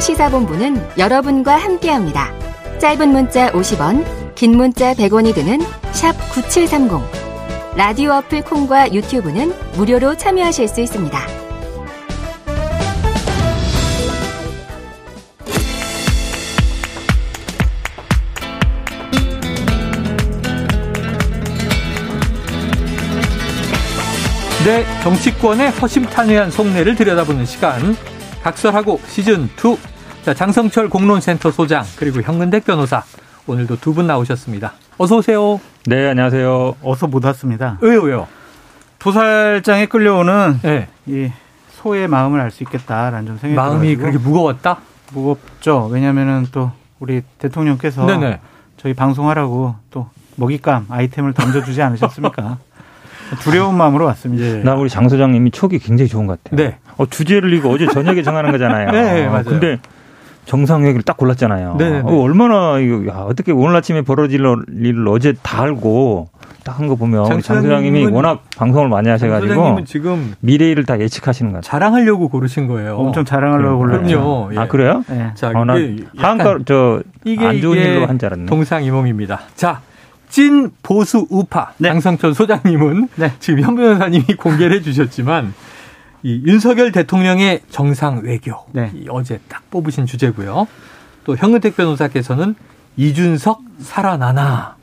시사본부는 여러분과 함께합니다. 짧은 문자 50원, 긴 문자 100원이 드는 샵 9730. 라디오 어플 콩과 유튜브는 무료로 참여하실 수 있습니다. 네, 정치권의 허심탄회한 속내를 들여다보는 시간. 각설하고 시즌 2. 자, 장성철 공론센터 소장, 그리고 현근택 변호사. 오늘도 두 분 나오셨습니다. 어서 오세요. 네, 안녕하세요. 어서 못 왔습니다. 왜요, 왜요? 도살장에 끌려오는 네. 이 소의 마음을 알 수 있겠다라는 좀 생각이 마음이 들어가지고 그렇게 무거웠다? 무겁죠. 왜냐하면은 또 우리 대통령께서 네네. 저희 방송하라고 또 먹잇감 아이템을 던져주지 않으셨습니까? 두려운 마음으로 왔습니다. 예. 나 우리 장 소장님이 촉이 굉장히 좋은 것 같아요. 네. 어, 주제를 이거 어제 저녁에 정하는 거잖아요. 네, 맞아요. 근데 정상회의를 딱 골랐잖아요. 네, 네, 네. 어, 얼마나 이거 야, 어떻게 오늘 아침에 벌어질 일을 어제 다 알고 딱 한 거 보면 장 장 소장님이 워낙 방송을 많이 하셔가지고 소장님은 지금 미래일을 다 예측하시는 것 같아요. 자랑하려고 고르신 거예요. 엄청 자랑하려고. 골랐죠. 그럼요. 예. 아 그래요? 네. 자, 어, 나 한가 저안 이게 좋은 이게 일로 한 줄 알았네. 동상 이몽입니다. 자, 찐 보수 우파 네. 장성철 소장님은 네. 지금 현 변호사님이 공개를 해주셨지만 이 윤석열 대통령의 정상 외교 네. 이 어제 딱 뽑으신 주제고요. 또 현근택 변호사께서는 이준석 살아나나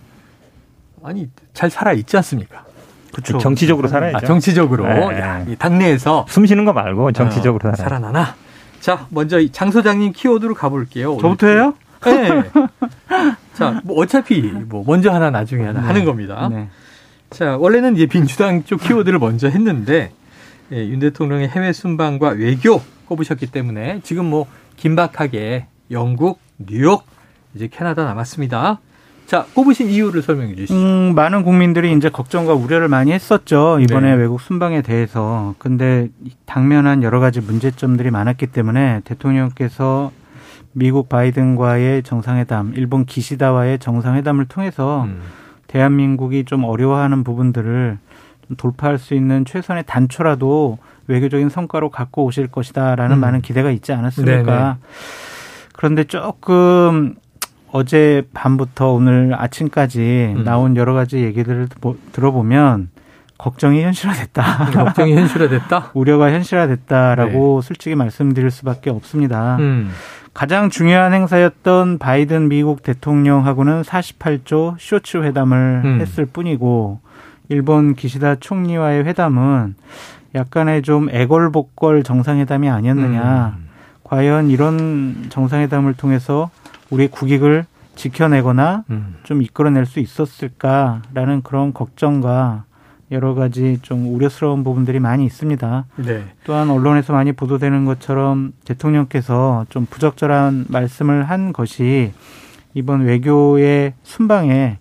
아니 잘 살아 있지 않습니까? 그렇죠. 정치적으로 살아야죠. 아, 정치적으로 네. 야, 이 당내에서 숨 쉬는 거 말고 정치적으로 어, 살아나나. 자, 먼저 이장 소장님 키워드로 가볼게요. 저부터 해요? 네. 자, 뭐 어차피 뭐 먼저 하나 나중에 하나 하는 겁니다. 네. 자, 원래는 이제 민주당 쪽 키워드를 먼저 했는데 예, 윤 대통령의 해외 순방과 외교 꼽으셨기 때문에 지금 뭐 긴박하게 영국, 뉴욕, 이제 캐나다 남았습니다. 자, 꼽으신 이유를 설명해 주시죠. 음, 많은 국민들이 이제 걱정과 우려를 많이 했었죠. 이번에 네. 외국 순방에 대해서. 근데 당면한 여러 가지 문제점들이 많았기 때문에 대통령께서 미국 바이든과의 정상회담, 일본 기시다와의 정상회담을 통해서 음. 대한민국이 좀 어려워하는 부분들을 좀 돌파할 수 있는 최선의 단초라도 외교적인 성과로 갖고 오실 것이다라는 음. 많은 기대가 있지 않았습니까? 네네. 그런데 조금 어제 밤부터 오늘 아침까지 음. 나온 여러 가지 얘기들을 보- 들어보면 걱정이 현실화됐다. 걱정이 현실화됐다. 우려가 현실화됐다라고 솔직히 말씀드릴 수밖에 없습니다. 네. 음. 가장 중요한 행사였던 바이든 미국 대통령하고는 48조 쇼츠 회담을 음. 했을 뿐이고 일본 기시다 총리와의 회담은 약간의 좀 애걸복걸 정상회담이 아니었느냐. 음. 과연 이런 정상회담을 통해서 우리 국익을 지켜내거나 음. 좀 이끌어낼 수 있었을까라는 그런 걱정과 여러 가지 좀 우려스러운 부분들이 많이 있습니다. 네. 또한 언론에서 많이 보도되는 것처럼 대통령께서 좀 부적절한 말씀을 한 것이 이번 외교의 순방에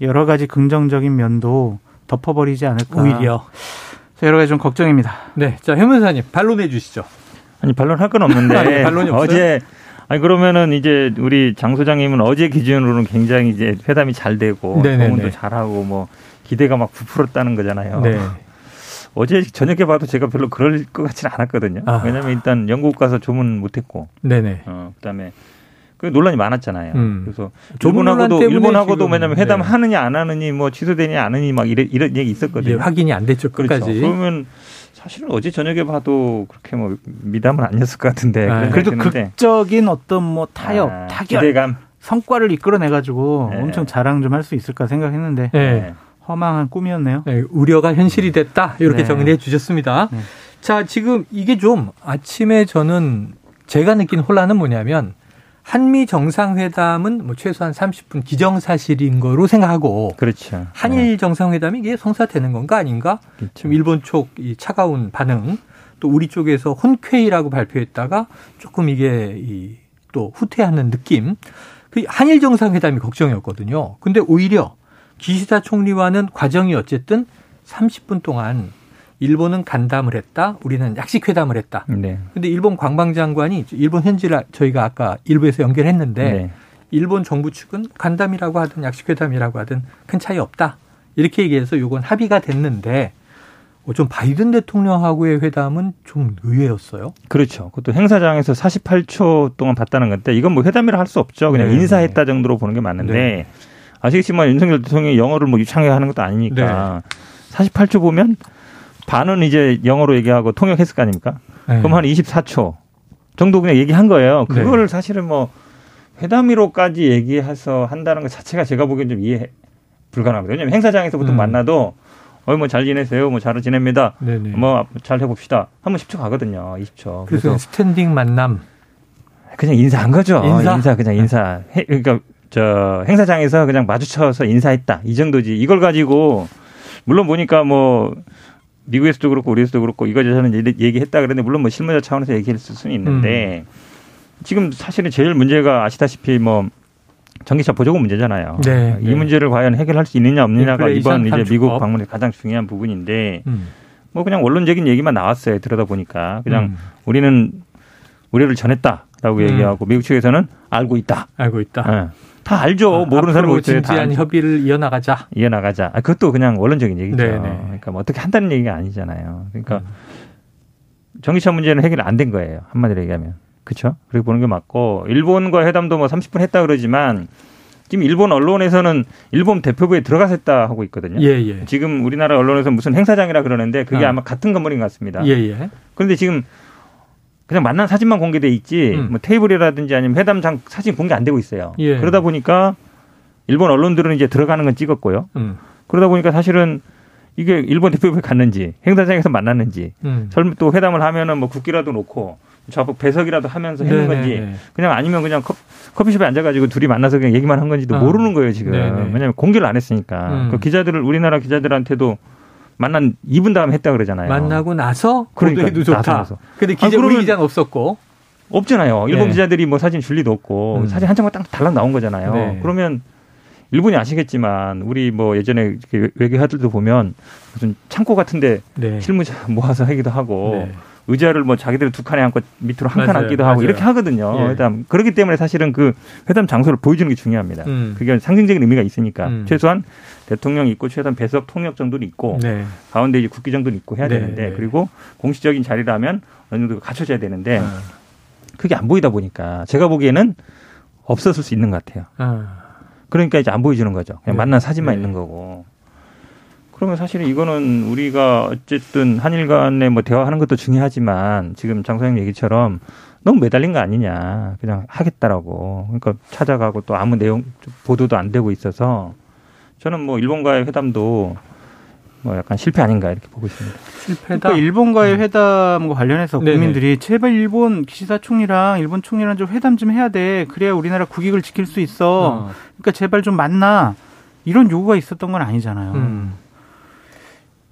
여러 가지 긍정적인 면도 덮어버리지 않을까. 오히려. 그래서 여러 가지 좀 걱정입니다. 네. 자, 현 변호사님 반론해 주시죠. 아니 반론할 건 없는데 아니, 반론이 없어요? 어제 아니 그러면은 이제 우리 장 소장님은 어제 기준으로는 굉장히 이제 회담이 잘 되고 네네네. 동원도 잘하고 뭐 기대가 막 부풀었다는 거잖아요. 네. 어제 저녁에 봐도 제가 별로 그럴 것 같지는 않았거든요. 아. 왜냐하면 일단 영국 가서 조문 못했고, 네네. 어, 그다음에 그 논란이 많았잖아요. 음. 그래서 일본하고도 일본하고도 왜냐면 회담 네. 하느냐 안 하느니 뭐 취소되냐 안 하느니 막 이래, 이런 얘기 있었거든요. 이제 확인이 안 됐죠. 그렇죠. 끝까지. 그러면 사실은 어제 저녁에 봐도 그렇게 뭐 미담은 아니었을 것 같은데 아, 그래도. 극적인 어떤 뭐 타협, 아, 타결, 기대감. 성과를 이끌어내 가지고 네. 엄청 자랑 좀 할 수 있을까 생각했는데 네. 허망한 꿈이었네요. 네, 우려가 현실이 됐다. 이렇게 네. 정리해 주셨습니다. 네. 자, 지금 이게 좀 아침에 저는 제가 느낀 혼란은 뭐냐면 한미 정상회담은 뭐 최소한 30분 기정사실인 거로 생각하고 그렇죠. 한일 정상회담이 이게 성사되는 건가 아닌가? 네. 지금 일본 쪽 이 차가운 반응 또 우리 쪽에서 혼쾌이라고 발표했다가 조금 이게 이 또 후퇴하는 느낌. 그 한일 정상회담이 걱정이었거든요. 근데 오히려 기시다 총리와는 과정이 어쨌든 30분 동안 일본은 간담을 했다. 우리는 약식 회담을 했다. 네. 근데 일본 관방장관이 일본 현지를 저희가 아까 일부에서 연결했는데 네. 일본 정부 측은 간담이라고 하든 약식 회담이라고 하든 큰 차이 없다. 이렇게 얘기해서 요건 합의가 됐는데 어, 좀 바이든 대통령하고의 회담은 좀 의외였어요. 그렇죠. 그것도 행사장에서 48초 동안 봤다는 건데 이건 뭐 회담이라 할 수 없죠. 그냥 네. 인사했다 정도로 보는 게 맞는데 네. 아시겠지만 윤석열 대통령이 영어를 뭐 유창하게 하는 것도 아니니까 48초 보면 반은 이제 영어로 얘기하고 통역했을 거 아닙니까? 네. 그럼 한 24초 정도 그냥 얘기한 거예요. 네. 그거를 사실은 뭐 회담으로까지 얘기해서 한다는 것 자체가 제가 보기엔 좀 이해 불가능합니다. 왜냐하면 행사장에서 보통 음. 만나도 어이 뭐 잘 지내세요, 뭐 잘 지냅니다, 네네. 뭐잘 해봅시다. 하면 10초 가거든요, 20초. 그래서 스탠딩 만남. 그냥 인사한 거죠. 인사? 인사, 그냥 인사. 해- 그러니까 저 행사장에서 그냥 마주쳐서 인사했다 이 정도지. 이걸 가지고 물론 보니까 뭐 미국에서도 그렇고 우리에서도 그렇고 이거저거는 얘기- 얘기했다 그랬는데 물론 뭐 실무자 차원에서 얘기했을 수는 있는데 음. 지금 사실은 제일 문제가 아시다시피 뭐 전기차 보조금 문제잖아요. 네, 이 네. 문제를 과연 해결할 수 있느냐 없느냐가 인플레이션 이번 이제. 미국 방문의 가장 중요한 부분인데 음. 뭐 그냥 원론적인 얘기만 나왔어요. 들여다 보니까 그냥 음. 우리는 우려를 전했다라고 음. 얘기하고 미국 측에서는 알고 있다. 알고 있다. 예. 다 알죠. 모르는 사람이 다 진지한 알죠. 협의를 이어나가자. 이어나가자. 아, 그것도 그냥 원론적인 얘기죠. 네네. 그러니까 뭐 어떻게 한다는 얘기가 아니잖아요. 그러니까 음. 전기차 문제는 해결 안 된 거예요. 한마디로 얘기하면. 그렇죠? 그렇게 보는 게 맞고 일본과 회담도 뭐 30분 했다 그러지만 지금 일본 언론에서는 일본 대표부에 들어가서 했다 하고 있거든요. 예, 예. 지금 우리나라 언론에서 무슨 행사장이라 그러는데 그게 아. 아마 같은 건물인 것 같습니다. 예, 예. 그런데 지금 그냥 만난 사진만 공개돼 있지 음. 뭐 테이블이라든지 아니면 회담장 사진 공개 안 되고 있어요. 예. 그러다 보니까 일본 언론들은 이제 들어가는 건 찍었고요. 음. 그러다 보니까 사실은 이게 일본 대표부에 갔는지 행사장에서 만났는지 음. 설마 또 회담을 하면은 뭐 국기라도 놓고 좌석 배석이라도 하면서 했는 네네네. 건지 그냥 아니면 그냥 커, 커피 숍에 앉아가지고 둘이 만나서 그냥 얘기만 한 건지도 아. 모르는 거예요 지금 네네. 왜냐하면 공개를 안 했으니까 음. 그 기자들을 우리나라 기자들한테도 만난 2분 다음에 했다 그러잖아요. 만나고 나서 그러니까, 그러니까, 좋다. 나서. 근데 기자 아, 우리 기자는 없었고. 없잖아요. 일본 네. 기자들이 뭐 사진 줄 리도 없고 음. 사진 한 장만 딱 달랑 나온 거잖아요. 네. 그러면 일본이 아시겠지만 우리 뭐 예전에 이렇게 외교하들도 보면 무슨 창고 같은데 네. 실무자 모아서 하기도 하고 네. 의자를 뭐 자기들 두 칸에 앉고 밑으로 한 칸. 앉기도 하고 맞아요. 이렇게 하거든요. 예. 회담. 그렇기 때문에 사실은 그 회담 장소를 보여주는 게 중요합니다. 음. 그게 상징적인 의미가 있으니까 음. 최소한 대통령 있고 최소한 배석 통역 정도는 있고 네. 가운데 이제 국기 정도는 있고 해야 네, 되는데 네. 그리고 공식적인 자리라면 어느 정도 갖춰져야 되는데 아. 그게 안 보이다 보니까 제가 보기에는 없었을 수 있는 것 같아요. 아. 그러니까 이제 안 보여주는 거죠. 그냥 네. 만난 사진만 네. 있는 거고. 그러면 사실은 이거는 우리가 어쨌든 한일 간에 뭐 대화하는 것도 중요하지만 지금 장 소장 얘기처럼 너무 매달린 거 아니냐. 그냥 하겠다라고. 그러니까 찾아가고 또 아무 내용 보도도 안 되고 있어서 저는 뭐 일본과의 회담도 뭐 약간 실패 아닌가 이렇게 보고 있습니다. 실패다. 그러니까 일본과의 회담과 관련해서 네네. 국민들이 제발 일본 기시다 총리랑 일본 총리랑 좀 회담 좀 해야 돼. 그래야 우리나라 국익을 지킬 수 있어. 어. 그러니까 제발 좀 만나. 이런 요구가 있었던 건 아니잖아요. 음.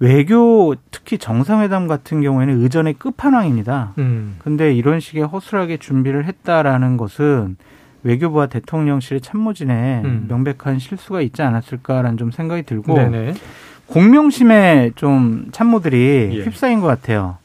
외교 특히 정상회담 같은 경우에는 의전의 끝판왕입니다. 음. 근데 이런 식의 허술하게 준비를 했다라는 것은 외교부와 대통령실의 참모진에 음. 명백한 실수가 있지 않았을까라는 좀 생각이 들고 네네. 공명심에 좀 참모들이 예. 휩싸인 것 같아요.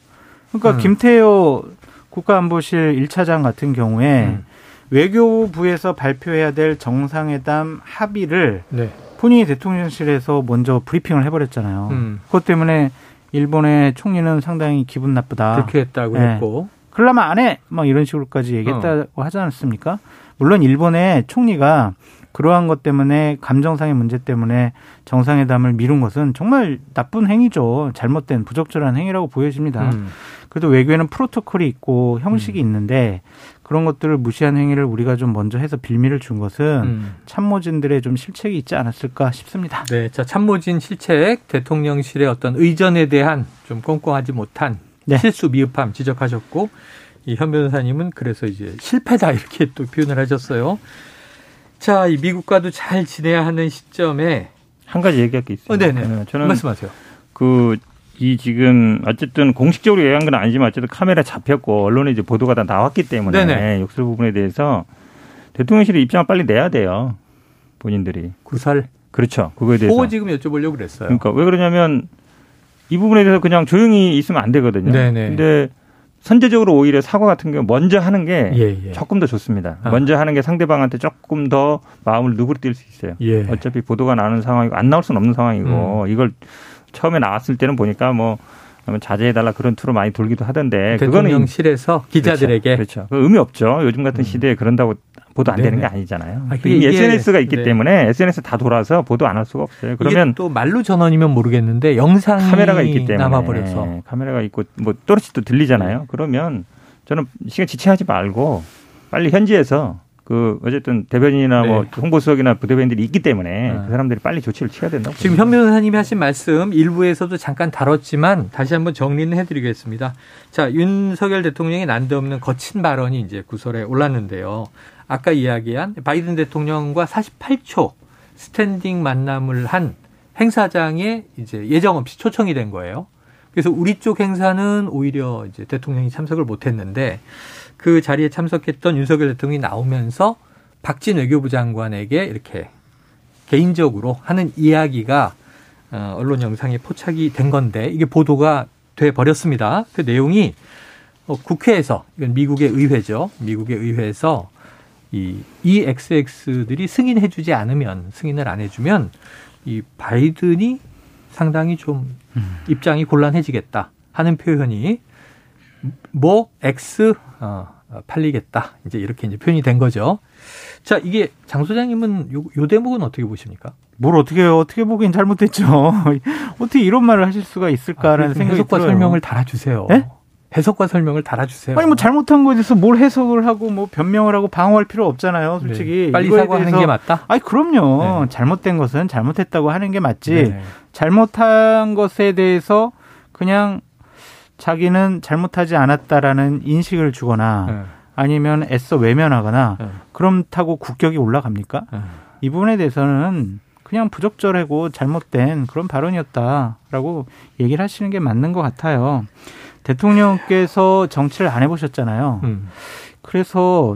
그러니까 음. 김태호 국가안보실 1차장 같은 경우에 음. 외교부에서 발표해야 될 정상회담 합의를 네. 본인이 대통령실에서 먼저 브리핑을 해버렸잖아요. 음. 그것 때문에 일본의 총리는 상당히 기분 나쁘다. 그렇게 했다고 네. 했고. 그러려면 안 해! 막 이런 식으로까지 얘기했다고 하지 않았습니까? 물론 일본의 총리가 그러한 것 때문에 감정상의 문제 때문에 정상회담을 미룬 것은 정말 나쁜 행위죠. 잘못된 부적절한 행위라고 보여집니다. 음. 그래도 외교에는 프로토콜이 있고 형식이 있는데 그런 것들을 무시한 행위를 우리가 좀 먼저 해서 빌미를 준 것은 음. 참모진들의 좀 실책이 있지 않았을까 싶습니다. 네, 자 참모진 실책, 대통령실의 어떤 의전에 대한 좀 꼼꼼하지 못한 네. 실수 미흡함 지적하셨고 이현 변호사님은 그래서 이제 실패다 이렇게 또 표현을 하셨어요. 자, 이 미국과도 잘 지내야 하는 시점에 한 가지 얘기할 게 있어요. 어, 네네. 네, 저는 말씀하세요. 그 이 지금 어쨌든 공식적으로 얘기한 건 아니지만 어쨌든 카메라 잡혔고 언론에 이제 보도가 다 나왔기 때문에 네네. 욕설 부분에 대해서 대통령실이 입장을 빨리 내야 돼요. 본인들이. 구살. 그렇죠. 그거에 대해서. 그거 지금 여쭤보려고 그랬어요. 그러니까 왜 그러냐면 이 부분에 대해서 그냥 조용히 있으면 안 되거든요. 네네. 근데 선제적으로 오히려 사과 같은 경우 먼저 하는 게 예, 예. 조금 더 좋습니다. 아. 먼저 하는 게 상대방한테 조금 더 마음을 누그러뜨릴 수 있어요. 예. 어차피 보도가 나는 상황이고 안 나올 수는 없는 상황이고 음. 이걸 처음에 나왔을 때는 보니까 뭐 자제해달라 그런 투로 많이 돌기도 하던데 대통령실에서 기자들에게 그렇죠. 그렇죠. 그 의미 없죠. 요즘 같은 음. 시대에 그런다고 보도 안 네네. 되는 게 아니잖아요. 아, 이게 SNS가 있기 네. 때문에 SNS 다 돌아서 보도 안 할 수가 없어요. 그러면 또 말로 전원이면 모르겠는데 영상 카메라가 있기 때문에 남아버려서 네. 카메라가 있고 뭐 또렷이 또 들리잖아요. 네. 그러면 저는 시간 지체하지 말고 빨리 현지에서 그 어쨌든 대변인이나 뭐 네. 뭐 홍보수석이나 부대변인들이 있기 때문에 네. 그 사람들이 빨리 조치를 취해야 된다고. 지금 현 변호사님이 하신 말씀 일부에서도 잠깐 다뤘지만 다시 한번 정리는 해드리겠습니다. 자 윤석열 대통령의 난데없는 거친 발언이 이제 구설에 올랐는데요. 아까 이야기한 바이든 대통령과 48초 스탠딩 만남을 한 행사장에 이제 예정 없이 초청이 된 거예요. 그래서 우리 쪽 행사는 오히려 이제 대통령이 참석을 못했는데 그 자리에 참석했던 윤석열 대통령이 나오면서 박진 외교부 장관에게 이렇게 개인적으로 하는 이야기가 어, 언론 영상에 포착이 된 건데 이게 보도가 돼 버렸습니다. 그 내용이 어, 국회에서 이건 미국의 의회죠. 미국의 의회에서 이 EXX들이 승인해주지 않으면 승인을 안 해주면 이 바이든이 상당히 좀 음. 입장이 곤란해지겠다 하는 표현이 뭐 X 어, 팔리겠다 이제 이렇게 이제 표현이 된 거죠. 자 이게 장 소장님은 요, 요 대목은 어떻게 보십니까? 뭘 어떻게 어떻게 보긴 잘못했죠. 어떻게 이런 말을 하실 수가 있을까라는 아, 생각이 해석과 들어요. 설명을 달아주세요. 네? 해석과 설명을 달아주세요. 아니 뭐 잘못한 거에 대해서 뭘 해석을 하고 뭐 변명을 하고 방어할 필요 없잖아요. 솔직히 네. 빨리 사과하는 게 맞다. 아니 그럼요. 네. 잘못된 것은 잘못했다고 하는 게 맞지. 네. 잘못한 것에 대해서 그냥 자기는 잘못하지 않았다라는 인식을 주거나 네. 아니면 애써 외면하거나 네. 그럼타고 국격이 올라갑니까? 네. 이 부분에 대해서는 그냥 부적절하고 잘못된 그런 발언이었다라고 얘기를 하시는 게 맞는 것 같아요. 대통령께서 정치를 안 해보셨잖아요. 음. 그래서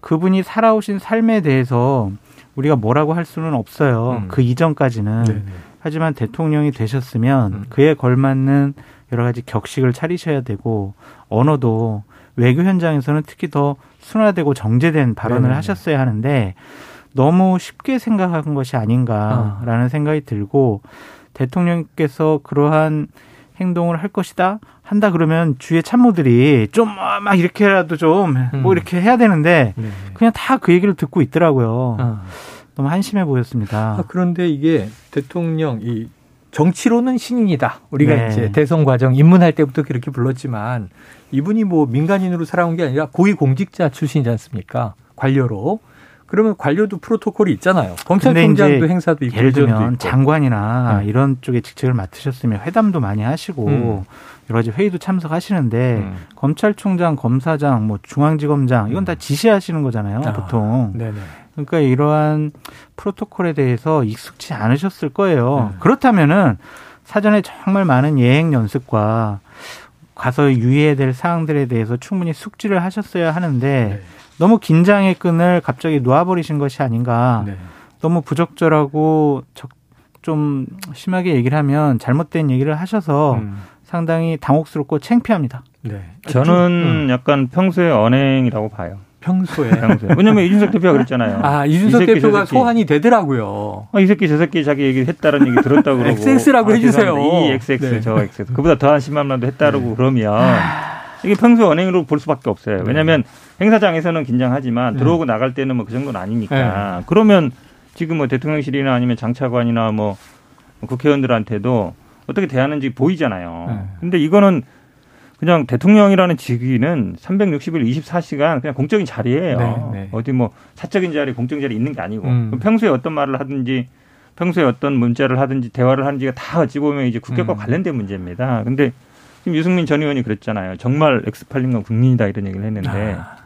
그분이 살아오신 삶에 대해서 우리가 뭐라고 할 수는 없어요. 음. 그 이전까지는. 네네. 하지만 대통령이 되셨으면 음. 그에 걸맞는 여러 가지 격식을 차리셔야 되고 언어도 외교 현장에서는 특히 더 순화되고 정제된 발언을 네네. 하셨어야 하는데 너무 쉽게 생각한 것이 아닌가라는 어. 생각이 들고 대통령께서 그러한 행동을 할 것이다 한다 그러면 주의 참모들이 좀 막 이렇게라도 좀뭐 음. 이렇게 해야 되는데 네. 그냥 다 그 얘기를 듣고 있더라고요. 어. 너무 한심해 보였습니다. 아, 그런데 이게 대통령 이 정치로는 신인이다. 우리가 네. 이제 대선 과정 입문할 때부터 그렇게 불렀지만 이분이 뭐 민간인으로 살아온 게 아니라 고위 공직자 출신이지 않습니까? 관료로. 그러면 관료도 프로토콜이 있잖아요. 검찰총장도 행사도 있고 예를 들면 장관이나 네. 이런 쪽에 직책을 맡으셨으면 회담도 많이 하시고 음. 여러 가지 회의도 참석하시는데 음. 검찰총장, 검사장, 뭐 중앙지검장 이건 다 음. 지시하시는 거잖아요, 아. 보통. 네네. 그러니까 이러한 프로토콜에 대해서 익숙치 않으셨을 거예요. 음. 그렇다면은 사전에 정말 많은 예행 연습과 가서 유의해야 될 사항들에 대해서 충분히 숙지를 하셨어야 하는데 네. 너무 긴장의 끈을 갑자기 놓아버리신 것이 아닌가. 네. 너무 부적절하고 좀 심하게 얘기를 하면 잘못된 얘기를 하셔서 음. 상당히 당혹스럽고 창피합니다. 네. 저는 음. 약간 평소의 언행이라고 봐요. 평소에. 평소에. 왜냐면 이준석 대표가 그랬잖아요. 아, 이준석 이 새끼, 대표가 소환이 되더라고요. 아, 이 새끼 저 새끼 자기 얘기 했다는 얘기 들었다고 그러고. XX라고 아, 해주세요. 이 XX 네. 저 XX. 그보다 더한 10만 원도 했다고 네. 그러면 이게 평소 언행으로 볼 수밖에 없어요. 네. 왜냐하면 행사장에서는 긴장하지만 네. 들어오고 나갈 때는 뭐 그 정도는 아니니까. 네. 그러면 지금 뭐 대통령실이나 아니면 장차관이나 뭐 국회의원들한테도 어떻게 대하는지 보이잖아요. 근데 이거는 그냥 대통령이라는 직위는 360일 24시간 그냥 공적인 자리예요. 네, 네. 어디 뭐 사적인 자리, 공적인 자리 있는 게 아니고 음. 평소에 어떤 말을 하든지 평소에 어떤 문자를 하든지 대화를 하는지가 다 어찌 보면 이제 국격과 음. 관련된 문제입니다. 근데 지금 유승민 전 의원이 그랬잖아요. 정말 엑스팔린건 국민이다 이런 얘기를 했는데 아.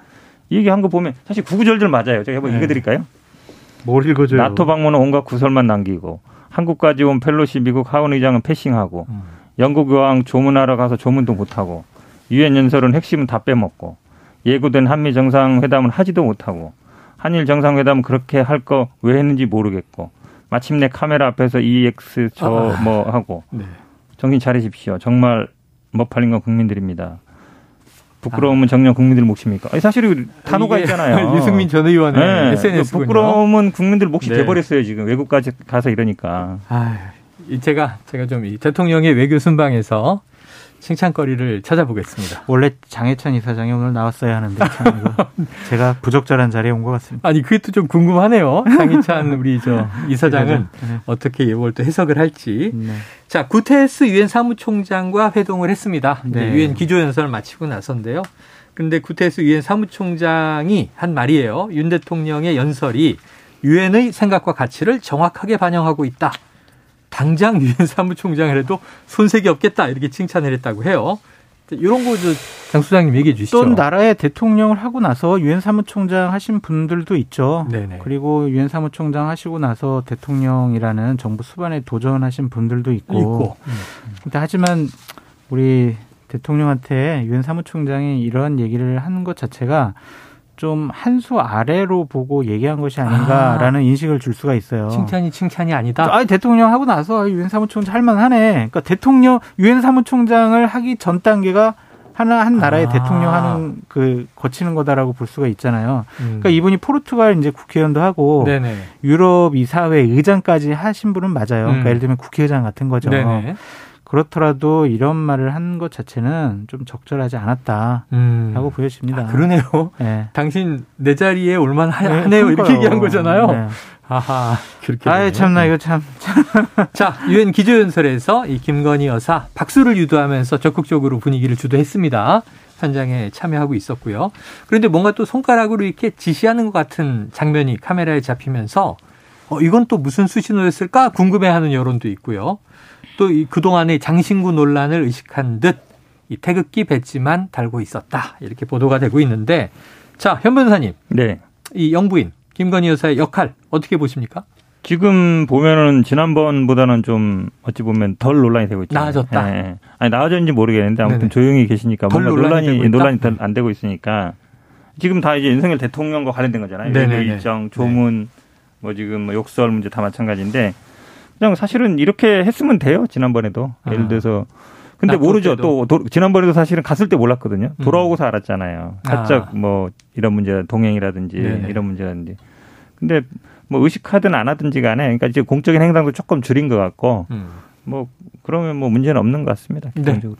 이 얘기 한 거 보면 사실 구구절절 맞아요. 제가 한번 네. 읽어드릴까요? 뭘 읽어줘요? 나토 방문은 온갖 구설만 남기고 한국까지 온 펠로시 미국 하원 의장은 패싱하고 음. 영국 여왕 조문하러 가서 조문도 못하고 유엔 연설은 핵심은 다 빼먹고 예고된 한미 정상회담은 하지도 못하고 한일 정상회담은 그렇게 할 거 왜 했는지 모르겠고 마침내 카메라 앞에서 EX 저뭐 아, 뭐 하고 네. 정신 차리십시오. 정말 못팔린 건 국민들입니다. 부끄러움은 아. 정녕 국민들 몫입니까? 아니, 사실 단호가 있잖아요. 유승민 전 의원의 네. SNS 부끄러움은 국민들 몫이 네. 돼버렸어요 지금 외국까지 가서 이러니까. 아, 제가 제가 좀이 대통령의 외교 순방에서 칭찬거리를 찾아보겠습니다. 원래 장혜찬 이사장이 오늘 나왔어야 하는데 참 이거 제가 부적절한 자리에 온 것 같습니다. 아니 그게 또 좀 궁금하네요. 장희찬 우리 저 이사장은 네. 어떻게 이걸 또 해석을 할지. 네. 자 구테스 유엔 사무총장과 회동을 했습니다. 네. 유엔 기조연설을 마치고 나선데요. 근데 구테스 유엔 사무총장이 한 말이에요. 윤 대통령의 연설이 유엔의 생각과 가치를 정확하게 반영하고 있다. 당장 유엔 사무총장을 해도 손색이 없겠다 이렇게 칭찬을 했다고 해요. 이런 거장 수장님 얘기해 주시죠. 또 나라의 대통령을 하고 나서 유엔 사무총장 하신 분들도 있죠. 네네. 그리고 유엔 사무총장 하시고 나서 대통령이라는 정부 수반에 도전하신 분들도 있고. 있고. 음. 근데 하지만 우리 대통령한테 유엔 사무총장이 이런 얘기를 하는 것 자체가 좀 한 수 아래로 보고 얘기한 것이 아닌가라는 인식을 줄 수가 있어요. 칭찬이 칭찬이 아니다. 아, 대통령 하고 나서 유엔 사무총장 할 만하네. 그러니까 대통령 유엔 사무총장을 하기 전 단계가 하나 한 나라의 아. 대통령 하는 그 거치는 거다라고 볼 수가 있잖아요. 음. 그러니까 이분이 포르투갈 이제 국회의원도 하고 네네. 유럽 이사회 의장까지 하신 분은 맞아요. 음. 그러니까 예를 들면 국회의장 같은 거죠. 네네. 그렇더라도 이런 말을 한 것 자체는 좀 적절하지 않았다라고 음. 보여집니다. 아, 그러네요. 네. 당신 내 자리에 올만 하- 네, 하네요. 이렇게 그러니까요. 얘기한 거잖아요. 네. 아하, 그렇게. 아이 되네요. 참나 이거 참. 자, 유엔 기조연설에서 이 김건희 여사 박수를 유도하면서 적극적으로 분위기를 주도했습니다. 현장에 참여하고 있었고요. 그런데 뭔가 또 손가락으로 이렇게 지시하는 것 같은 장면이 카메라에 잡히면서 어, 이건 또 무슨 수신호였을까 궁금해하는 여론도 있고요. 또 이 그동안의 장신구 논란을 의식한 듯 이 태극기 배지만 달고 있었다. 이렇게 보도가 되고 있는데 자, 현 변호사님, 네. 이 영부인 김건희 여사의 역할 어떻게 보십니까? 지금 보면은 지난번보다는 좀 어찌 보면 덜 논란이 되고 있죠. 나아졌다. 예. 아니 나아졌는지 모르겠는데 아무튼 네네. 조용히 계시니까 덜 뭔가 논란이 논란이? 논란이 덜 안 되고 있으니까 지금 다 이제 윤석열 대통령과 관련된 거잖아요. 외교 일정, 조문, 뭐 지금 뭐 욕설 문제 다 마찬가지인데 그냥 사실은 이렇게 했으면 돼요. 지난번에도 아. 예를 들어서 근데 모르죠. 때도. 또 도- 지난번에도 사실은 갔을 때 몰랐거든요. 음. 돌아오고서 알았잖아요. 살짝 아. 뭐 이런 문제 동행이라든지 네네. 이런 문제라든지. 근데 뭐 의식하든 안 하든지 간에 그러니까 이제 공적인 행동도 조금 줄인 것 같고 음. 뭐 그러면 뭐 문제는 없는 것 같습니다. 네. 기본적으로.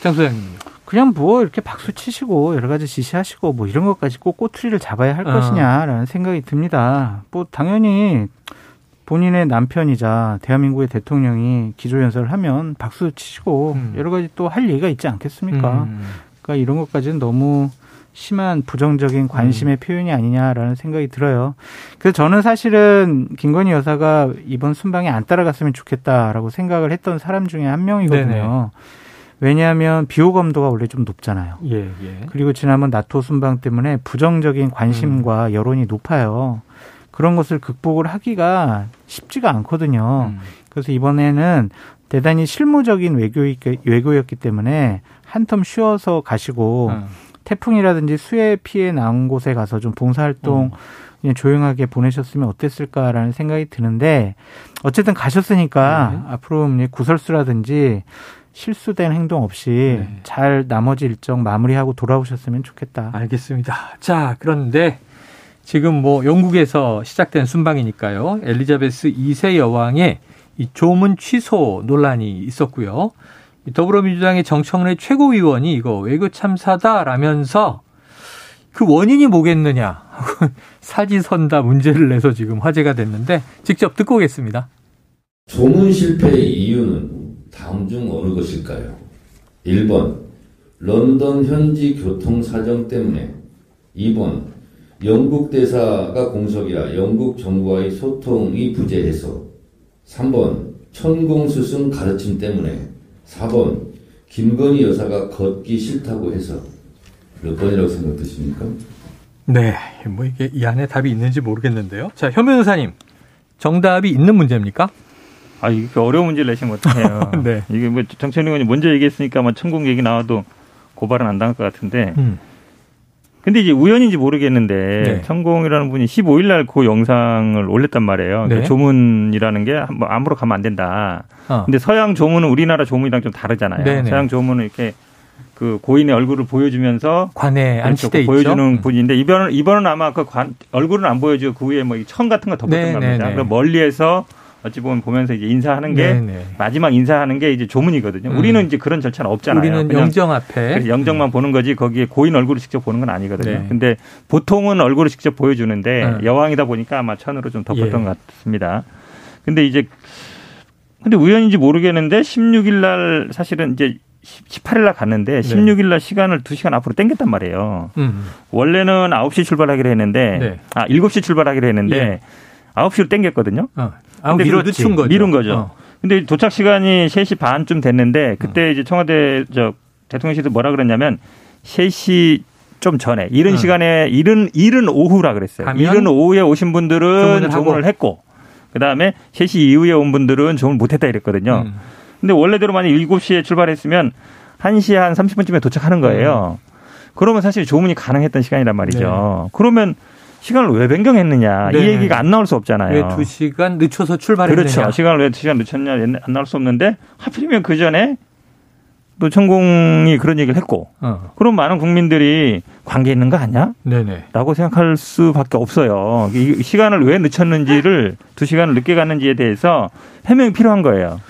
장 소장님요. 그냥 뭐 이렇게 박수 치시고 여러 가지 지시하시고 뭐 이런 것까지 꼭 꼬투리를 잡아야 할 어. 것이냐라는 생각이 듭니다. 뭐 당연히 본인의 남편이자 대한민국의 대통령이 기조연설을 하면 박수 치시고 음. 여러 가지 또 할 얘기가 있지 않겠습니까? 음. 그러니까 이런 것까지는 너무 심한 부정적인 관심의 음. 표현이 아니냐라는 생각이 들어요. 그래서 저는 사실은 김건희 여사가 이번 순방에 안 따라갔으면 좋겠다라고 생각을 했던 사람 중에 한 명이거든요. 왜냐하면 비호감도가 원래 좀 높잖아요. 예, 예. 그리고 지난번 나토 순방 때문에 부정적인 관심과 여론이 높아요. 그런 것을 극복을 하기가 쉽지가 않거든요. 음. 그래서 이번에는 대단히 실무적인 외교, 외교였기 때문에 한텀 쉬어서 가시고 어. 태풍이라든지 수해 피해 나온 곳에 가서 좀 봉사활동 음. 그냥 조용하게 보내셨으면 어땠을까라는 생각이 드는데 어쨌든 가셨으니까 네. 앞으로 구설수라든지 실수된 행동 없이 네. 잘 나머지 일정 마무리하고 돌아오셨으면 좋겠다. 알겠습니다. 자, 그런데 지금 뭐 영국에서 시작된 순방이니까요. 엘리자베스 2세 여왕의 이 조문 취소 논란이 있었고요. 이 더불어민주당의 정청래 최고위원이 이거 외교 참사다라면서 그 원인이 뭐겠느냐 하고 사지선다 문제를 내서 지금 화제가 됐는데 직접 듣고 오겠습니다. 조문 실패의 이유는 다음 중 어느 것일까요? 1번 런던 현지 교통 사정 때문에 2번 영국 대사가 공석이라 영국 정부와의 소통이 부재해서 3번 천공 스승 가르침 때문에 4번 김건희 여사가 걷기 싫다고 해서 몇 번이라고 생각되십니까? 네, 뭐 이게 이 안에 답이 있는지 모르겠는데요. 자, 현 변호사님, 정답이 있는 문제입니까? 아 이게 어려운 문제를 내시면 어떡해요. 네. 이게 뭐 정철 의원이 먼저 얘기했으니까 뭐 천공 얘기 나와도 고발은 안 당할 것 같은데. 음. 근데 이제 우연인지 모르겠는데 네. 천공이라는 분이 15일 날 그 영상을 올렸단 말이에요. 네. 그 조문이라는 게뭐 아무로 가면 안 된다. 어. 근데 서양 조문은 우리나라 조문이랑 좀 다르잖아요. 네네. 서양 조문은 이렇게 그 고인의 얼굴을 보여주면서 관에 그렇죠. 안치돼 있죠. 보여주는 음. 분인데 이번은 이번은 아마 그 관, 얼굴은 안 보여주고 그 위에 뭐 천 같은 거 덮었던 네, 겁니다. 네, 네. 그럼 멀리에서 어찌 보면 보면서 이제 인사하는 게 네네. 마지막 인사하는 게 이제 조문이거든요. 음. 우리는 이제 그런 절차는 없잖아요. 우리는 영정 앞에 영정만 보는 거지 거기에 고인 얼굴을 직접 보는 건 아니거든요. 네. 근데 보통은 얼굴을 직접 보여주는데 음. 여왕이다 보니까 아마 천으로 좀 덮었던 예. 것 같습니다. 근데 이제 근데 우연인지 모르겠는데 16일 날 사실은 이제 18일 날 갔는데 16일 날 시간을 2시간 앞으로 당겼단 말이에요. 음. 원래는 9시 출발하기로 했는데 네. 아 7시 출발하기로 했는데 예. 9시로 당겼거든요. 어. 아. 늦춘 거죠. 미룬 거죠. 어. 근데 도착 시간이 3시 반쯤 됐는데 그때 이제 청와대 저 대통령실에서 뭐라 그랬냐면 3시 좀 전에 이른 음. 시간에 이른 이른 오후라 그랬어요. 이른 오후에 오신 분들은 하고. 했고 그다음에 3시 이후에 온 분들은 주문 못 했다 이랬거든요. 음. 근데 원래대로 만약 7시에 출발했으면 1시 한 30분쯤에 도착하는 거예요. 그러면 사실 조문이 가능했던 시간이란 말이죠. 그러면 시간을 왜 변경했느냐 네. 이 얘기가 안 나올 수 없잖아요. 왜 두 시간 늦춰서 출발했느냐. 그렇죠. 시간을 왜 두 시간 늦췄냐 안 나올 수 없는데 하필이면 그 전에 또 천공이 그런 얘기를 했고 어. 그럼 많은 국민들이 관계 있는 거 아니야? 네네. 라고 생각할 수밖에 없어요. 이 시간을 왜 늦췄는지를 두 시간을 늦게 갔는지에 대해서 해명이 필요한 거예요.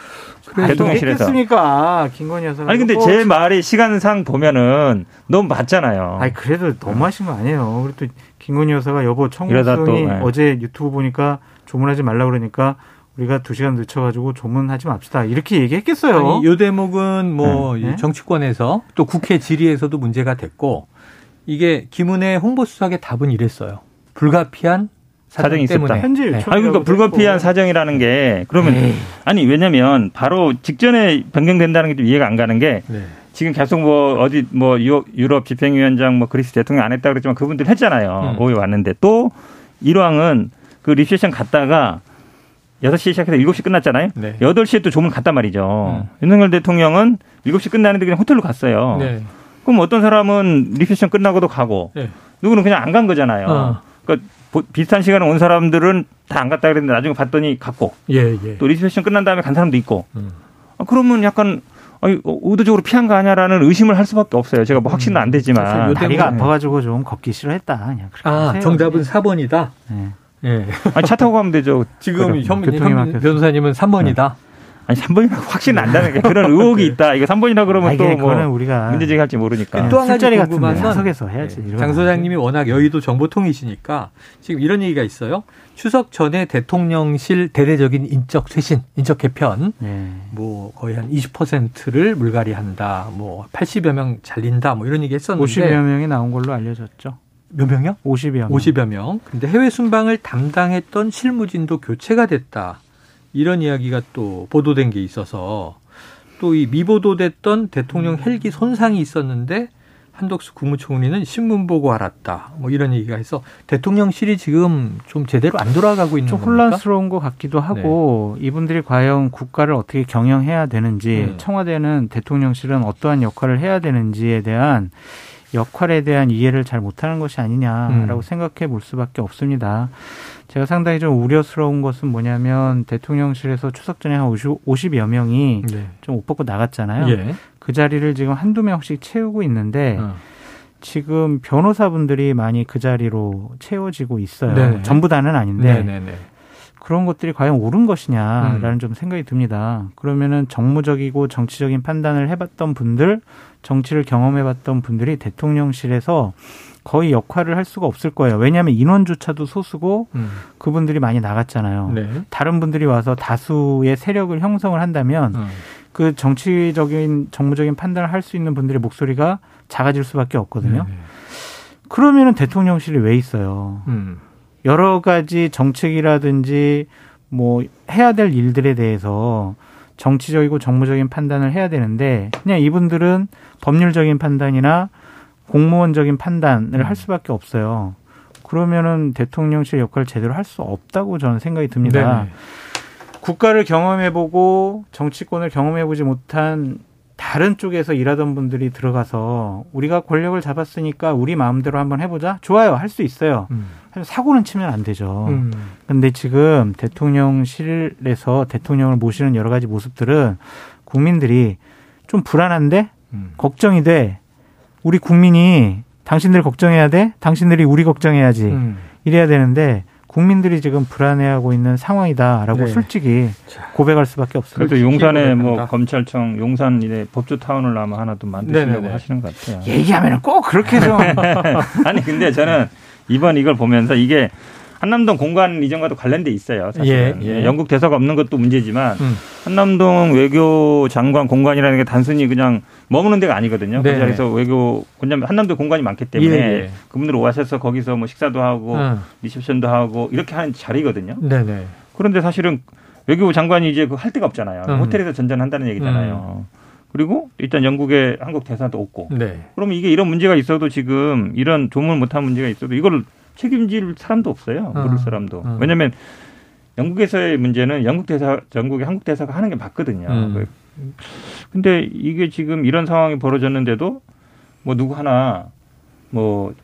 대통령실에서. 했습니까 김건희 여사가. 아니 근데 뭐- 제 말이 시간상 보면은 너무 맞잖아요. 아니 그래도 너무 하신 거 아니에요. 그리고 또 김건희 여사가 여보 청구성이 네. 어제 유튜브 보니까 조문하지 말라 그러니까 우리가 두 시간 늦춰가지고 조문하지 맙시다 이렇게 얘기했겠어요. 아니, 요 대목은 뭐 네. 이 정치권에서 또 국회 질의에서도 문제가 됐고 이게 김은혜 홍보수석의 답은 이랬어요. 불가피한 사정 사정이 있었다. 현재 네. 아니 그러니까 불가피한 했고. 사정이라는 게 그러면 에이. 아니 왜냐면 바로 직전에 변경된다는 게 좀 이해가 안 가는 게 네. 지금 계속 뭐 어디 뭐 유- 유럽 집행위원장 뭐 그리스 대통령 안 했다 그랬지만 그분들 했잖아요. 음. 오해 왔는데 또 일왕은 그 리셉션 갔다가 6시에 시작해서 7시 끝났잖아요. 네. 8시에 또 조문 갔단 말이죠. 음. 윤석열 대통령은 7시 끝나는데 그냥 호텔로 갔어요. 네. 그럼 어떤 사람은 리셉션 끝나고도 가고 네. 누구는 그냥 안 간 거잖아요. 어. 그러니까 보- 비슷한 시간에 온 사람들은 다 안 갔다 그랬는데 나중에 봤더니 갔고 예, 예. 또 리셉션 끝난 다음에 간 사람도 있고 음. 아, 그러면 약간 아니, 어, 의도적으로 피한 거 아니야라는 의심을 할 수밖에 없어요. 제가 뭐 확신은 안 사실 되지만 요 다리가 때문에. 아파가지고 좀 걷기 싫어했다. 그냥 그렇게 아, 하세요. 정답은 4번이다. 네. 예. 아니, 차 타고 가면 되죠. 지금. 현, 교통이 현. 변호사님은 3번이다. 아니 3번이라고 확신 난다는 게 그런 의혹이 있다. 이거 3번이라 그러면 아, 이게 또뭐 그거는 우리가 문제 제기 할지 모르니까. 또 한 가지 궁금한 데건 사석에서 해야지. 예, 이런 장 거. 소장님이 워낙 여의도 정보통이시니까 지금 이런 얘기가 있어요. 추석 전에 대통령실 대대적인 인적 쇄신, 인적 개편, 네. 뭐 거의 한 20%를 물갈이한다, 뭐 80여 명 잘린다, 뭐 이런 얘기 했었는데 50여 명이 나온 걸로 알려졌죠. 몇 명이요? 50여 명. 50여 명. 근데 해외 순방을 담당했던 실무진도 교체가 됐다. 이런 이야기가 또 보도된 게 있어서 또 이 미보도됐던 대통령 헬기 손상이 있었는데 한덕수 국무총리는 신문 보고 알았다. 뭐 이런 얘기가 해서 대통령실이 지금 좀 제대로 안 돌아가고 있는 좀 겁니까? 혼란스러운 것 같기도 하고 이분들이 과연 국가를 어떻게 경영해야 되는지 음. 청와대는 대통령실은 어떠한 역할을 해야 되는지에 대한 역할에 대한 이해를 잘 못하는 것이 아니냐라고 음. 생각해 볼 수밖에 없습니다. 제가 상당히 좀 우려스러운 것은 뭐냐면 대통령실에서 추석 전에 한 50, 50여 명이 네. 좀옷 벗고 나갔잖아요. 예. 그 자리를 지금 한두 명씩 채우고 있는데 어. 지금 변호사분들이 많이 그 자리로 채워지고 있어요. 네네. 전부 다는 아닌데 네네네. 그런 것들이 과연 옳은 것이냐라는 음. 좀 생각이 듭니다. 그러면은 정무적이고 정치적인 판단을 해봤던 분들, 정치를 경험해봤던 분들이 대통령실에서 거의 역할을 할 수가 없을 거예요. 왜냐하면 인원조차도 소수고 음. 그분들이 많이 나갔잖아요. 네. 다른 분들이 와서 다수의 세력을 형성을 한다면 어. 그 정치적인 정무적인 판단을 할 수 있는 분들의 목소리가 작아질 수밖에 없거든요. 네네. 그러면은 대통령실이 왜 있어요? 음. 여러 가지 정책이라든지 뭐 해야 될 일들에 대해서 정치적이고 정무적인 판단을 해야 되는데 그냥 이분들은 법률적인 판단이나 공무원적인 판단을 할 수밖에 없어요. 그러면은 대통령실 역할을 제대로 할 수 없다고 저는 생각이 듭니다. 네네. 국가를 경험해보고 정치권을 경험해보지 못한 다른 쪽에서 일하던 분들이 들어가서 우리가 권력을 잡았으니까 우리 마음대로 한번 해보자. 좋아요. 할 수 있어요. 음. 사고는 치면 안 되죠. 음. 근데 지금 대통령실에서 대통령을 모시는 여러 가지 모습들은 국민들이 좀 불안한데 음. 걱정이 돼. 우리 국민이 당신들 걱정해야 돼? 당신들이 우리 걱정해야지. 음. 이래야 되는데 국민들이 지금 불안해하고 있는 상황이다라고 네. 솔직히 고백할 수밖에 없습니다. 그래도 용산에 뭐. 검찰청 용산 이제 법조타운을 아마 하나 또 만드시려고 네네네. 하시는 것 같아요. 얘기하면 꼭 그렇게 좀 아니 근데 저는 이번 이걸 보면서 이게 한남동 공간 이전과도 관련돼 있어요. 사실은 예, 예. 영국 대사가 없는 것도 문제지만 음. 한남동 외교 장관 공간이라는 게 단순히 그냥 머무는 데가 아니거든요. 네. 그 자리에서 외교 왜냐면 한남동 공간이 많기 때문에 예, 예. 그분들 오셔서 거기서 뭐 식사도 하고 음. 리셉션도 하고 이렇게 하는 자리거든요. 네네. 그런데 사실은 외교부 장관이 이제 그 할 데가 없잖아요. 음. 호텔에서 전전한다는 얘기잖아요. 그리고 일단 영국에 한국 대사도 없고. 네. 그러면 이게 이런 문제가 있어도 지금 이런 조문을 못한 문제가 있어도 이걸 책임질 사람도 없어요. 음. 물을 사람도. 음. 왜냐하면 영국에서의 문제는 영국 대사, 영국의 한국 대사가 하는 게 맞거든요. 음. 그- 근데 이게 지금 이런 상황이 벌어졌는데도 뭐 누구 하나 뭐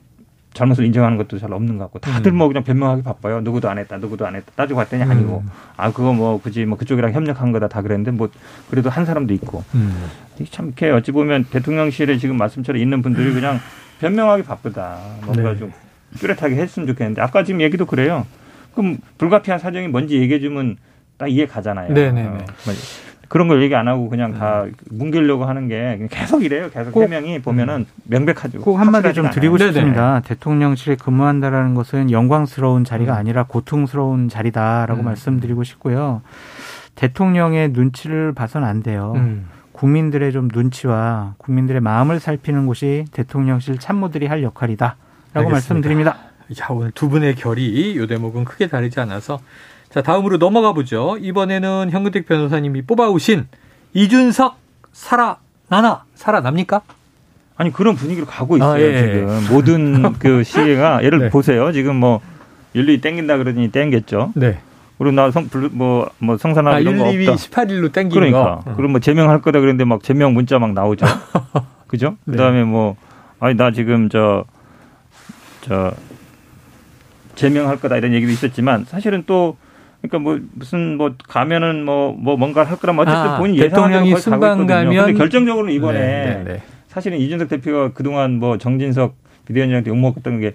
잘못을 인정하는 것도 잘 없는 것 같고 다들 음. 뭐 그냥 변명하기 바빠요. 누구도 안 했다, 누구도 안 했다. 따지고 봤더니 아니고 음. 아 그거 뭐 굳이 뭐 그쪽이랑 협력한 거다 다 그랬는데 뭐 그래도 한 사람도 있고 음. 참 이렇게 어찌 보면 대통령실에 지금 말씀처럼 있는 분들이 그냥 변명하기 바쁘다. 뭔가 네. 좀 뚜렷하게 했으면 좋겠는데 아까 지금 얘기도 그래요. 그럼 불가피한 사정이 뭔지 얘기해 주면 딱 이해 가잖아요. 네네네. 어, 그런 걸 얘기 안 하고 그냥 다 뭉개려고 하는 게 계속 이래요. 계속 꼭- 해명이 보면은 명백하죠. 꼭 한마디 좀 드리고 않아요. 싶습니다. 대통령실에 근무한다라는 것은 영광스러운 자리가 아니라 고통스러운 자리다라고 음. 말씀드리고 싶고요. 대통령의 눈치를 봐서는 안 돼요. 음. 국민들의 좀 눈치와 국민들의 마음을 살피는 곳이 대통령실 참모들이 할 역할이다라고 알겠습니다. 말씀드립니다. 자, 오늘 두 분의 결이 요 대목은 크게 다르지 않아서 자, 다음으로 넘어가 보죠. 이번에는 현근택 변호사님이 뽑아오신 이준석 살아나나 살아납니까? 아니 그런 분위기로 가고 있어요 아, 예, 지금 모든 그 시위가 예를 네. 보세요 지금 뭐 윤리 땡긴다 그러더니 땡겼죠 네. 그리고 나성뭐뭐 뭐 성산화 아, 이런 거 1, 2위 없다 18일로 땡기는 그러니까 거. 그럼 뭐 제명할 거다 그랬는데 막 제명 문자 막 나오죠 그죠 네. 그다음에 뭐 아니 나 지금 저 저 제명할 거다 이런 얘기도 있었지만 사실은 또 그러니까 뭐 무슨 뭐 가면은 뭐뭐 뭔가를 할 거라면 어쨌든 아, 본인 예상하는 거의 순방 가고 있거든요. 가면- 근데 결정적으로는 이번에 네, 네, 네. 사실은 이준석 대표가 그동안 뭐 정진석 비대위원장한테 욕먹었던 게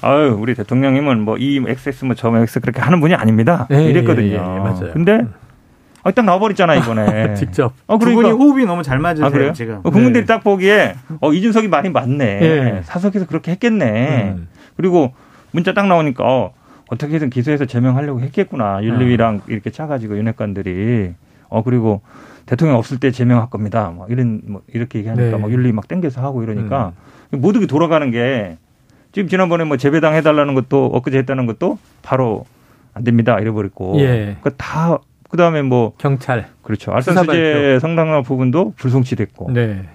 아유 우리 대통령님은 뭐 이 XX 뭐 저 X 그렇게 하는 분이 아닙니다 예, 이랬거든요. 예, 예, 맞아요. 근데 아, 딱 나와버렸잖아 이번에. 직접. 어두 그러니까 분이 호흡이 너무 잘 맞으세요 아, 그래요? 지금. 어, 국민들이 네. 딱 보기에 어 이준석이 말이 맞네. 예. 사석에서 그렇게 했겠네. 음. 그리고 문자 딱 나오니까 어, 어떻게든 기소해서 제명하려고 했겠구나. 윤리위랑 이렇게 짜가지고 윤핵관들이 어 그리고 대통령 없을 때 제명할 겁니다. 막 이런 뭐 이렇게 얘기하니까 네. 막 윤리 막 땡겨서 하고 이러니까 모두가 돌아가는 게 지금 지난번에 뭐 재배당 해달라는 것도 엊그제 했다는 것도 바로 안 됩니다. 이래버렸고. 예. 그러니까 다 그다음에 뭐 경찰. 그렇죠. 알선 수재 상당한 부분도 불송치됐고. 네.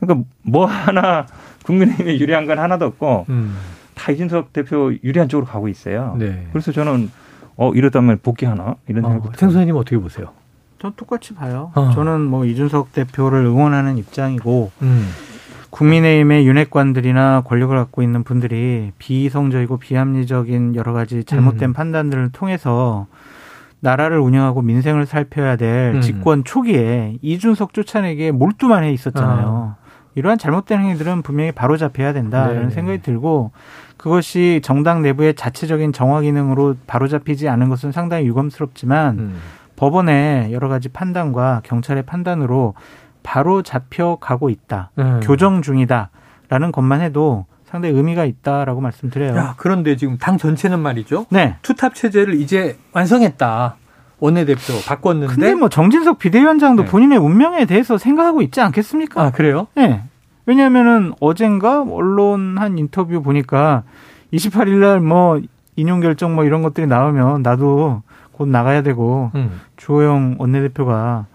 그러니까 뭐 하나 국민의힘에 유리한 건 하나도 없고 음. 다 이준석 대표 유리한 쪽으로 가고 있어요. 네. 그래서 저는 어 이러다면 복귀하나 이런 어, 생각이 생 소장님 어떻게 보세요? 전 똑같이 봐요. 어. 저는 뭐 이준석 대표를 응원하는 입장이고 음. 국민의힘의 윤핵관들이나 권력을 갖고 있는 분들이 비이성적이고 비합리적인 여러 가지 잘못된 음. 판단들을 통해서 나라를 운영하고 민생을 살펴야 될 음. 집권 초기에 이준석 쫓아내기에 몰두만 해 있었잖아요. 이러한 잘못된 행위들은 분명히 바로 잡혀야 된다라는 네네. 생각이 들고 그것이 정당 내부의 자체적인 정화 기능으로 바로 잡히지 않은 것은 상당히 유감스럽지만 음. 법원의 여러 가지 판단과 경찰의 판단으로 바로 잡혀가고 있다. 음. 교정 중이다라는 것만 해도 상당히 의미가 있다라고 말씀드려요. 야, 그런데 지금 당 전체는 말이죠. 네. 투탑 체제를 이제 완성했다. 원내대표 바꿨는데. 근데 뭐 정진석 비대위원장도 네. 본인의 운명에 대해서 생각하고 있지 않겠습니까? 아, 그래요? 네. 왜냐하면은 어젠가 언론 한 인터뷰 보니까 28일 날 뭐 인용 결정 뭐 이런 것들이 나오면 나도 곧 나가야 되고 음. 주호영 원내대표가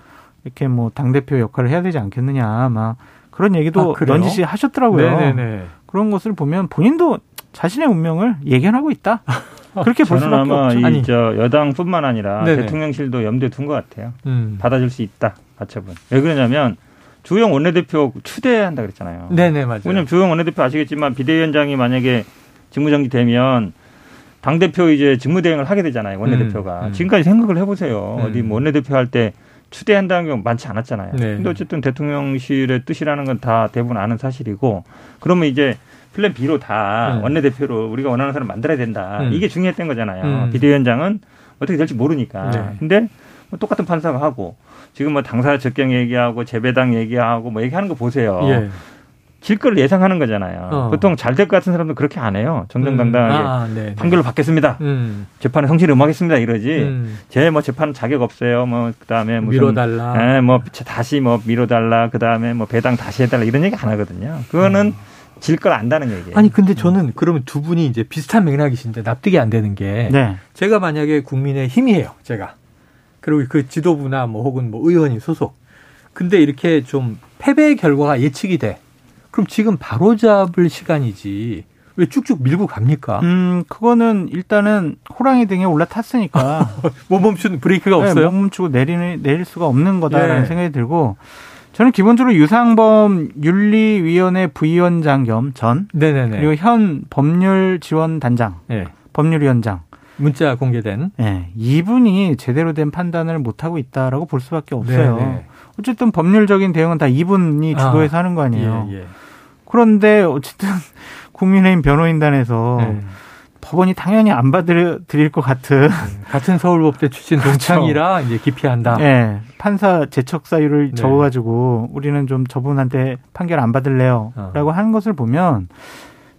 이렇게 뭐 당대표 역할을 해야 되지 않겠느냐 막 그런 얘기도 아, 그래요? 넌지시 하셨더라고요. 네네네. 그런 것을 보면 본인도 자신의 운명을 예견하고 있다. 그렇게 볼 수밖에 아마 없죠. 아니. 이저 여당뿐만 아니라 네네. 대통령실도 염두에 둔 것 같아요. 음. 받아줄 수 있다 가처분. 왜 그러냐면 주영 원내대표 추대한다 그랬잖아요. 네네, 맞아요. 왜냐면 주영 원내대표 아시겠지만 비대위원장이 만약에 직무정지 되면 당 대표 이제 직무대행을 하게 되잖아요 원내대표가 음, 음. 지금까지 생각을 해보세요 음. 어디 뭐 원내대표 할 때 추대한다는 경우 많지 않았잖아요. 네. 근데 어쨌든 대통령실의 뜻이라는 건 다 대부분 아는 사실이고 그러면 이제 플랜 B로 다 음. 원내대표로 우리가 원하는 사람 만들어야 된다. 음. 이게 중요했던 거잖아요. 음. 비대위원장은 어떻게 될지 모르니까. 네. 근데 뭐 똑같은 판사가 하고 지금 뭐 당사 적경 얘기하고 재배당 얘기하고 뭐 얘기하는 거 보세요. 예. 질걸 예상하는 거잖아요. 어. 보통 잘 될 것 같은 사람도 그렇게 안 해요. 정정당당하게 음. 아, 네. 네. 판결을 받겠습니다. 음. 재판에 성실히 임하겠습니다. 이러지. 음. 제뭐 재판 자격 없어요. 뭐 그다음에 무슨 밀어달라. 예, 뭐 다시 뭐 밀어달라. 그다음에 뭐 배당 다시 해달라 이런 얘기 안 하거든요. 그거는 질걸 안다는 얘기예요. 음. 아니 근데 저는 그러면 두 분이 이제 비슷한 맥락이신데 납득이 안 되는 게 네. 제가 만약에 국민의 힘이에요. 제가 그리고 그 지도부나 뭐 혹은 뭐 의원이 소속. 근데 이렇게 좀 패배 결과가 예측이 돼. 그럼 지금 바로 잡을 시간이지. 왜 쭉쭉 밀고 갑니까? 음, 그거는 일단은 호랑이 등에 올라탔으니까 못 멈춘 브레이크가 네, 없어요? 못 멈추고 내리는 내릴 수가 없는 거다라는 예. 생각이 들고 저는 기본적으로 유상범 윤리위원회 부위원장 겸전 네네네. 그리고 현 법률지원단장 예. 법률위원장 문자 공개된. 예, 이분이 제대로 된 판단을 못 하고 있다라고 볼 수밖에 없어요. 네네. 어쨌든 법률적인 대응은 다 이분이 아, 주도해서 하는 거 아니에요. 예, 예. 그런데 어쨌든 국민의힘 변호인단에서 네. 법원이 당연히 안 받아들일 것 같은 같은 서울법대 출신 그렇죠. 동창이라 이제 기피한다. 예, 판사 재척 사유를 네. 적어가지고 우리는 좀 저분한테 판결 안 받을래요. 어. 라고 하는 것을 보면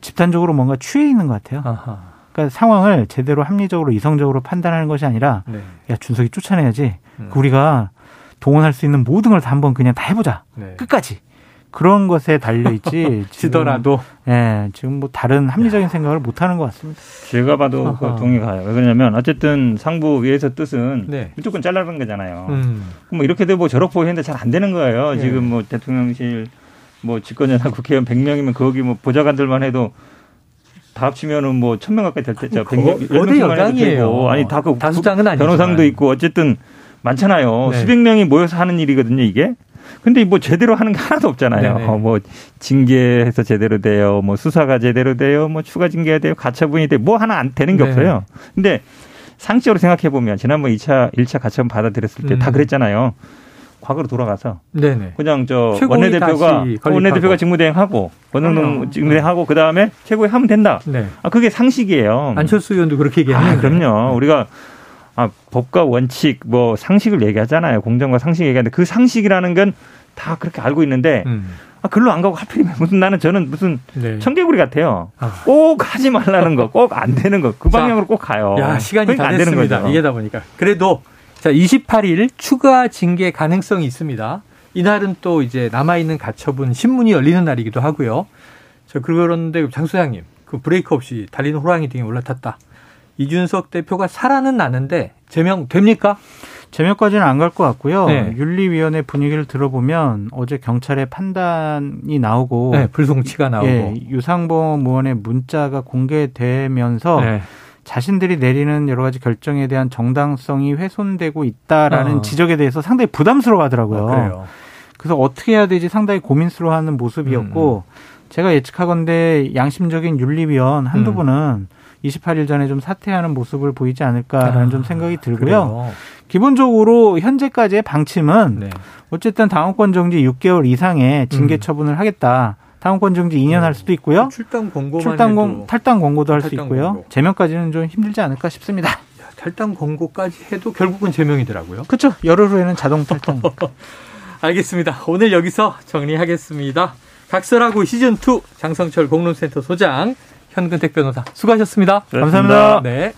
집단적으로 뭔가 취해 있는 것 같아요. 아하. 그러니까 상황을 제대로 합리적으로 이성적으로 판단하는 것이 아니라 네. 야, 준석이 쫓아내야지. 음. 그 우리가 동원할 수 있는 모든 걸 다 한번 그냥 다 해보자. 네. 끝까지. 그런 것에 달려있지. 지더라도 예, 지금 뭐 다른 합리적인 생각을 못 하는 것 같습니다. 제가 봐도 그 아하. 동의 가요. 왜 그러냐면 어쨌든 상부 위에서 뜻은 네. 무조건 잘라는 거잖아요. 음. 뭐 이렇게 되고 저렇게 했는데 잘 안 되는 거예요. 네. 지금 뭐 대통령실 뭐 집권여당 국회의원 100명이면 거기 뭐 보좌관들만 해도 다 합치면은 뭐 1000명 가까이 될 때죠. 거- 거대 여당이에요. 아니 다그 다수당은 아니지만. 변호상도 있고 어쨌든 많잖아요. 네. 수백 명이 모여서 하는 일이거든요, 이게. 근데 뭐 제대로 하는 게 하나도 없잖아요. 네네. 어, 뭐 징계해서 제대로 돼요. 뭐 수사가 제대로 돼요. 뭐 추가 징계가 돼요. 가처분이 돼요. 뭐 하나 안 되는 게 네. 없어요. 근데 상식적으로 생각해 보면 지난번 2차 1차 가처분 받아들였을 때다 음. 그랬잖아요. 과거로 돌아가서 네네. 그냥 저 원내대표가. 원내대표가 직무대행하고. 원내동 직무대행하고 그 다음에 최고위 하면 된다. 네. 아 그게 상식이에요. 안철수 의원도 그렇게 아, 얘기했는데. 그럼요. 우리가 아, 법과 원칙, 뭐 상식을 얘기하잖아요. 공정과 상식 얘기하는데 그 상식이라는 건 다 그렇게 알고 있는데 음. 아, 글로 안 가고 하필이면 무슨 나는 저는 무슨 네. 청개구리 같아요. 아. 꼭 하지 말라는 거, 꼭 안 되는 거, 그 자, 방향으로 꼭 가요. 야, 시간이 그러니까 다안 되는 됐습니다. 거죠. 이게 다 보니까. 그래도 자, 28일 추가 징계 가능성이 있습니다. 이날은 또 이제 남아있는 가처분 신문이 열리는 날이기도 하고요. 자, 그런데 장 소장님, 그 브레이크 없이 달리는 호랑이 등에 올라탔다. 이준석 대표가 살아는 나는데 제명 됩니까? 제명까지는 안 갈 것 같고요. 네. 윤리위원회 분위기를 들어보면 어제 경찰의 판단이 나오고 네, 불송치가 나오고. 예, 유상범 의원의 문자가 공개되면서 네. 자신들이 내리는 여러 가지 결정에 대한 정당성이 훼손되고 있다라는 어. 지적에 대해서 상당히 부담스러워하더라고요. 아, 그래요. 그래서 어떻게 해야 되지 상당히 고민스러워하는 모습이었고 음, 제가 예측하건대 양심적인 윤리위원 한두 음. 분은 28일 전에 좀 사퇴하는 모습을 보이지 않을까라는 아, 좀 생각이 들고요. 그래요. 기본적으로 현재까지의 방침은 네. 어쨌든 당원권 정지 6개월 이상의 징계 음. 처분을 하겠다. 당원권 정지 2년 할 수도 있고요. 출당 공고만 출당 공, 해도 탈당 권고도 할 수 있고요. 권고. 제명까지는 좀 힘들지 않을까 싶습니다. 탈당 권고까지 해도 결국은 제명이더라고요. 그렇죠. 열흘 후에는 자동 탈당. 알겠습니다. 오늘 여기서 정리하겠습니다. 각설하고 시즌2 장성철 공론센터 소장 현근택 변호사 수고하셨습니다. 고맙습니다. 네.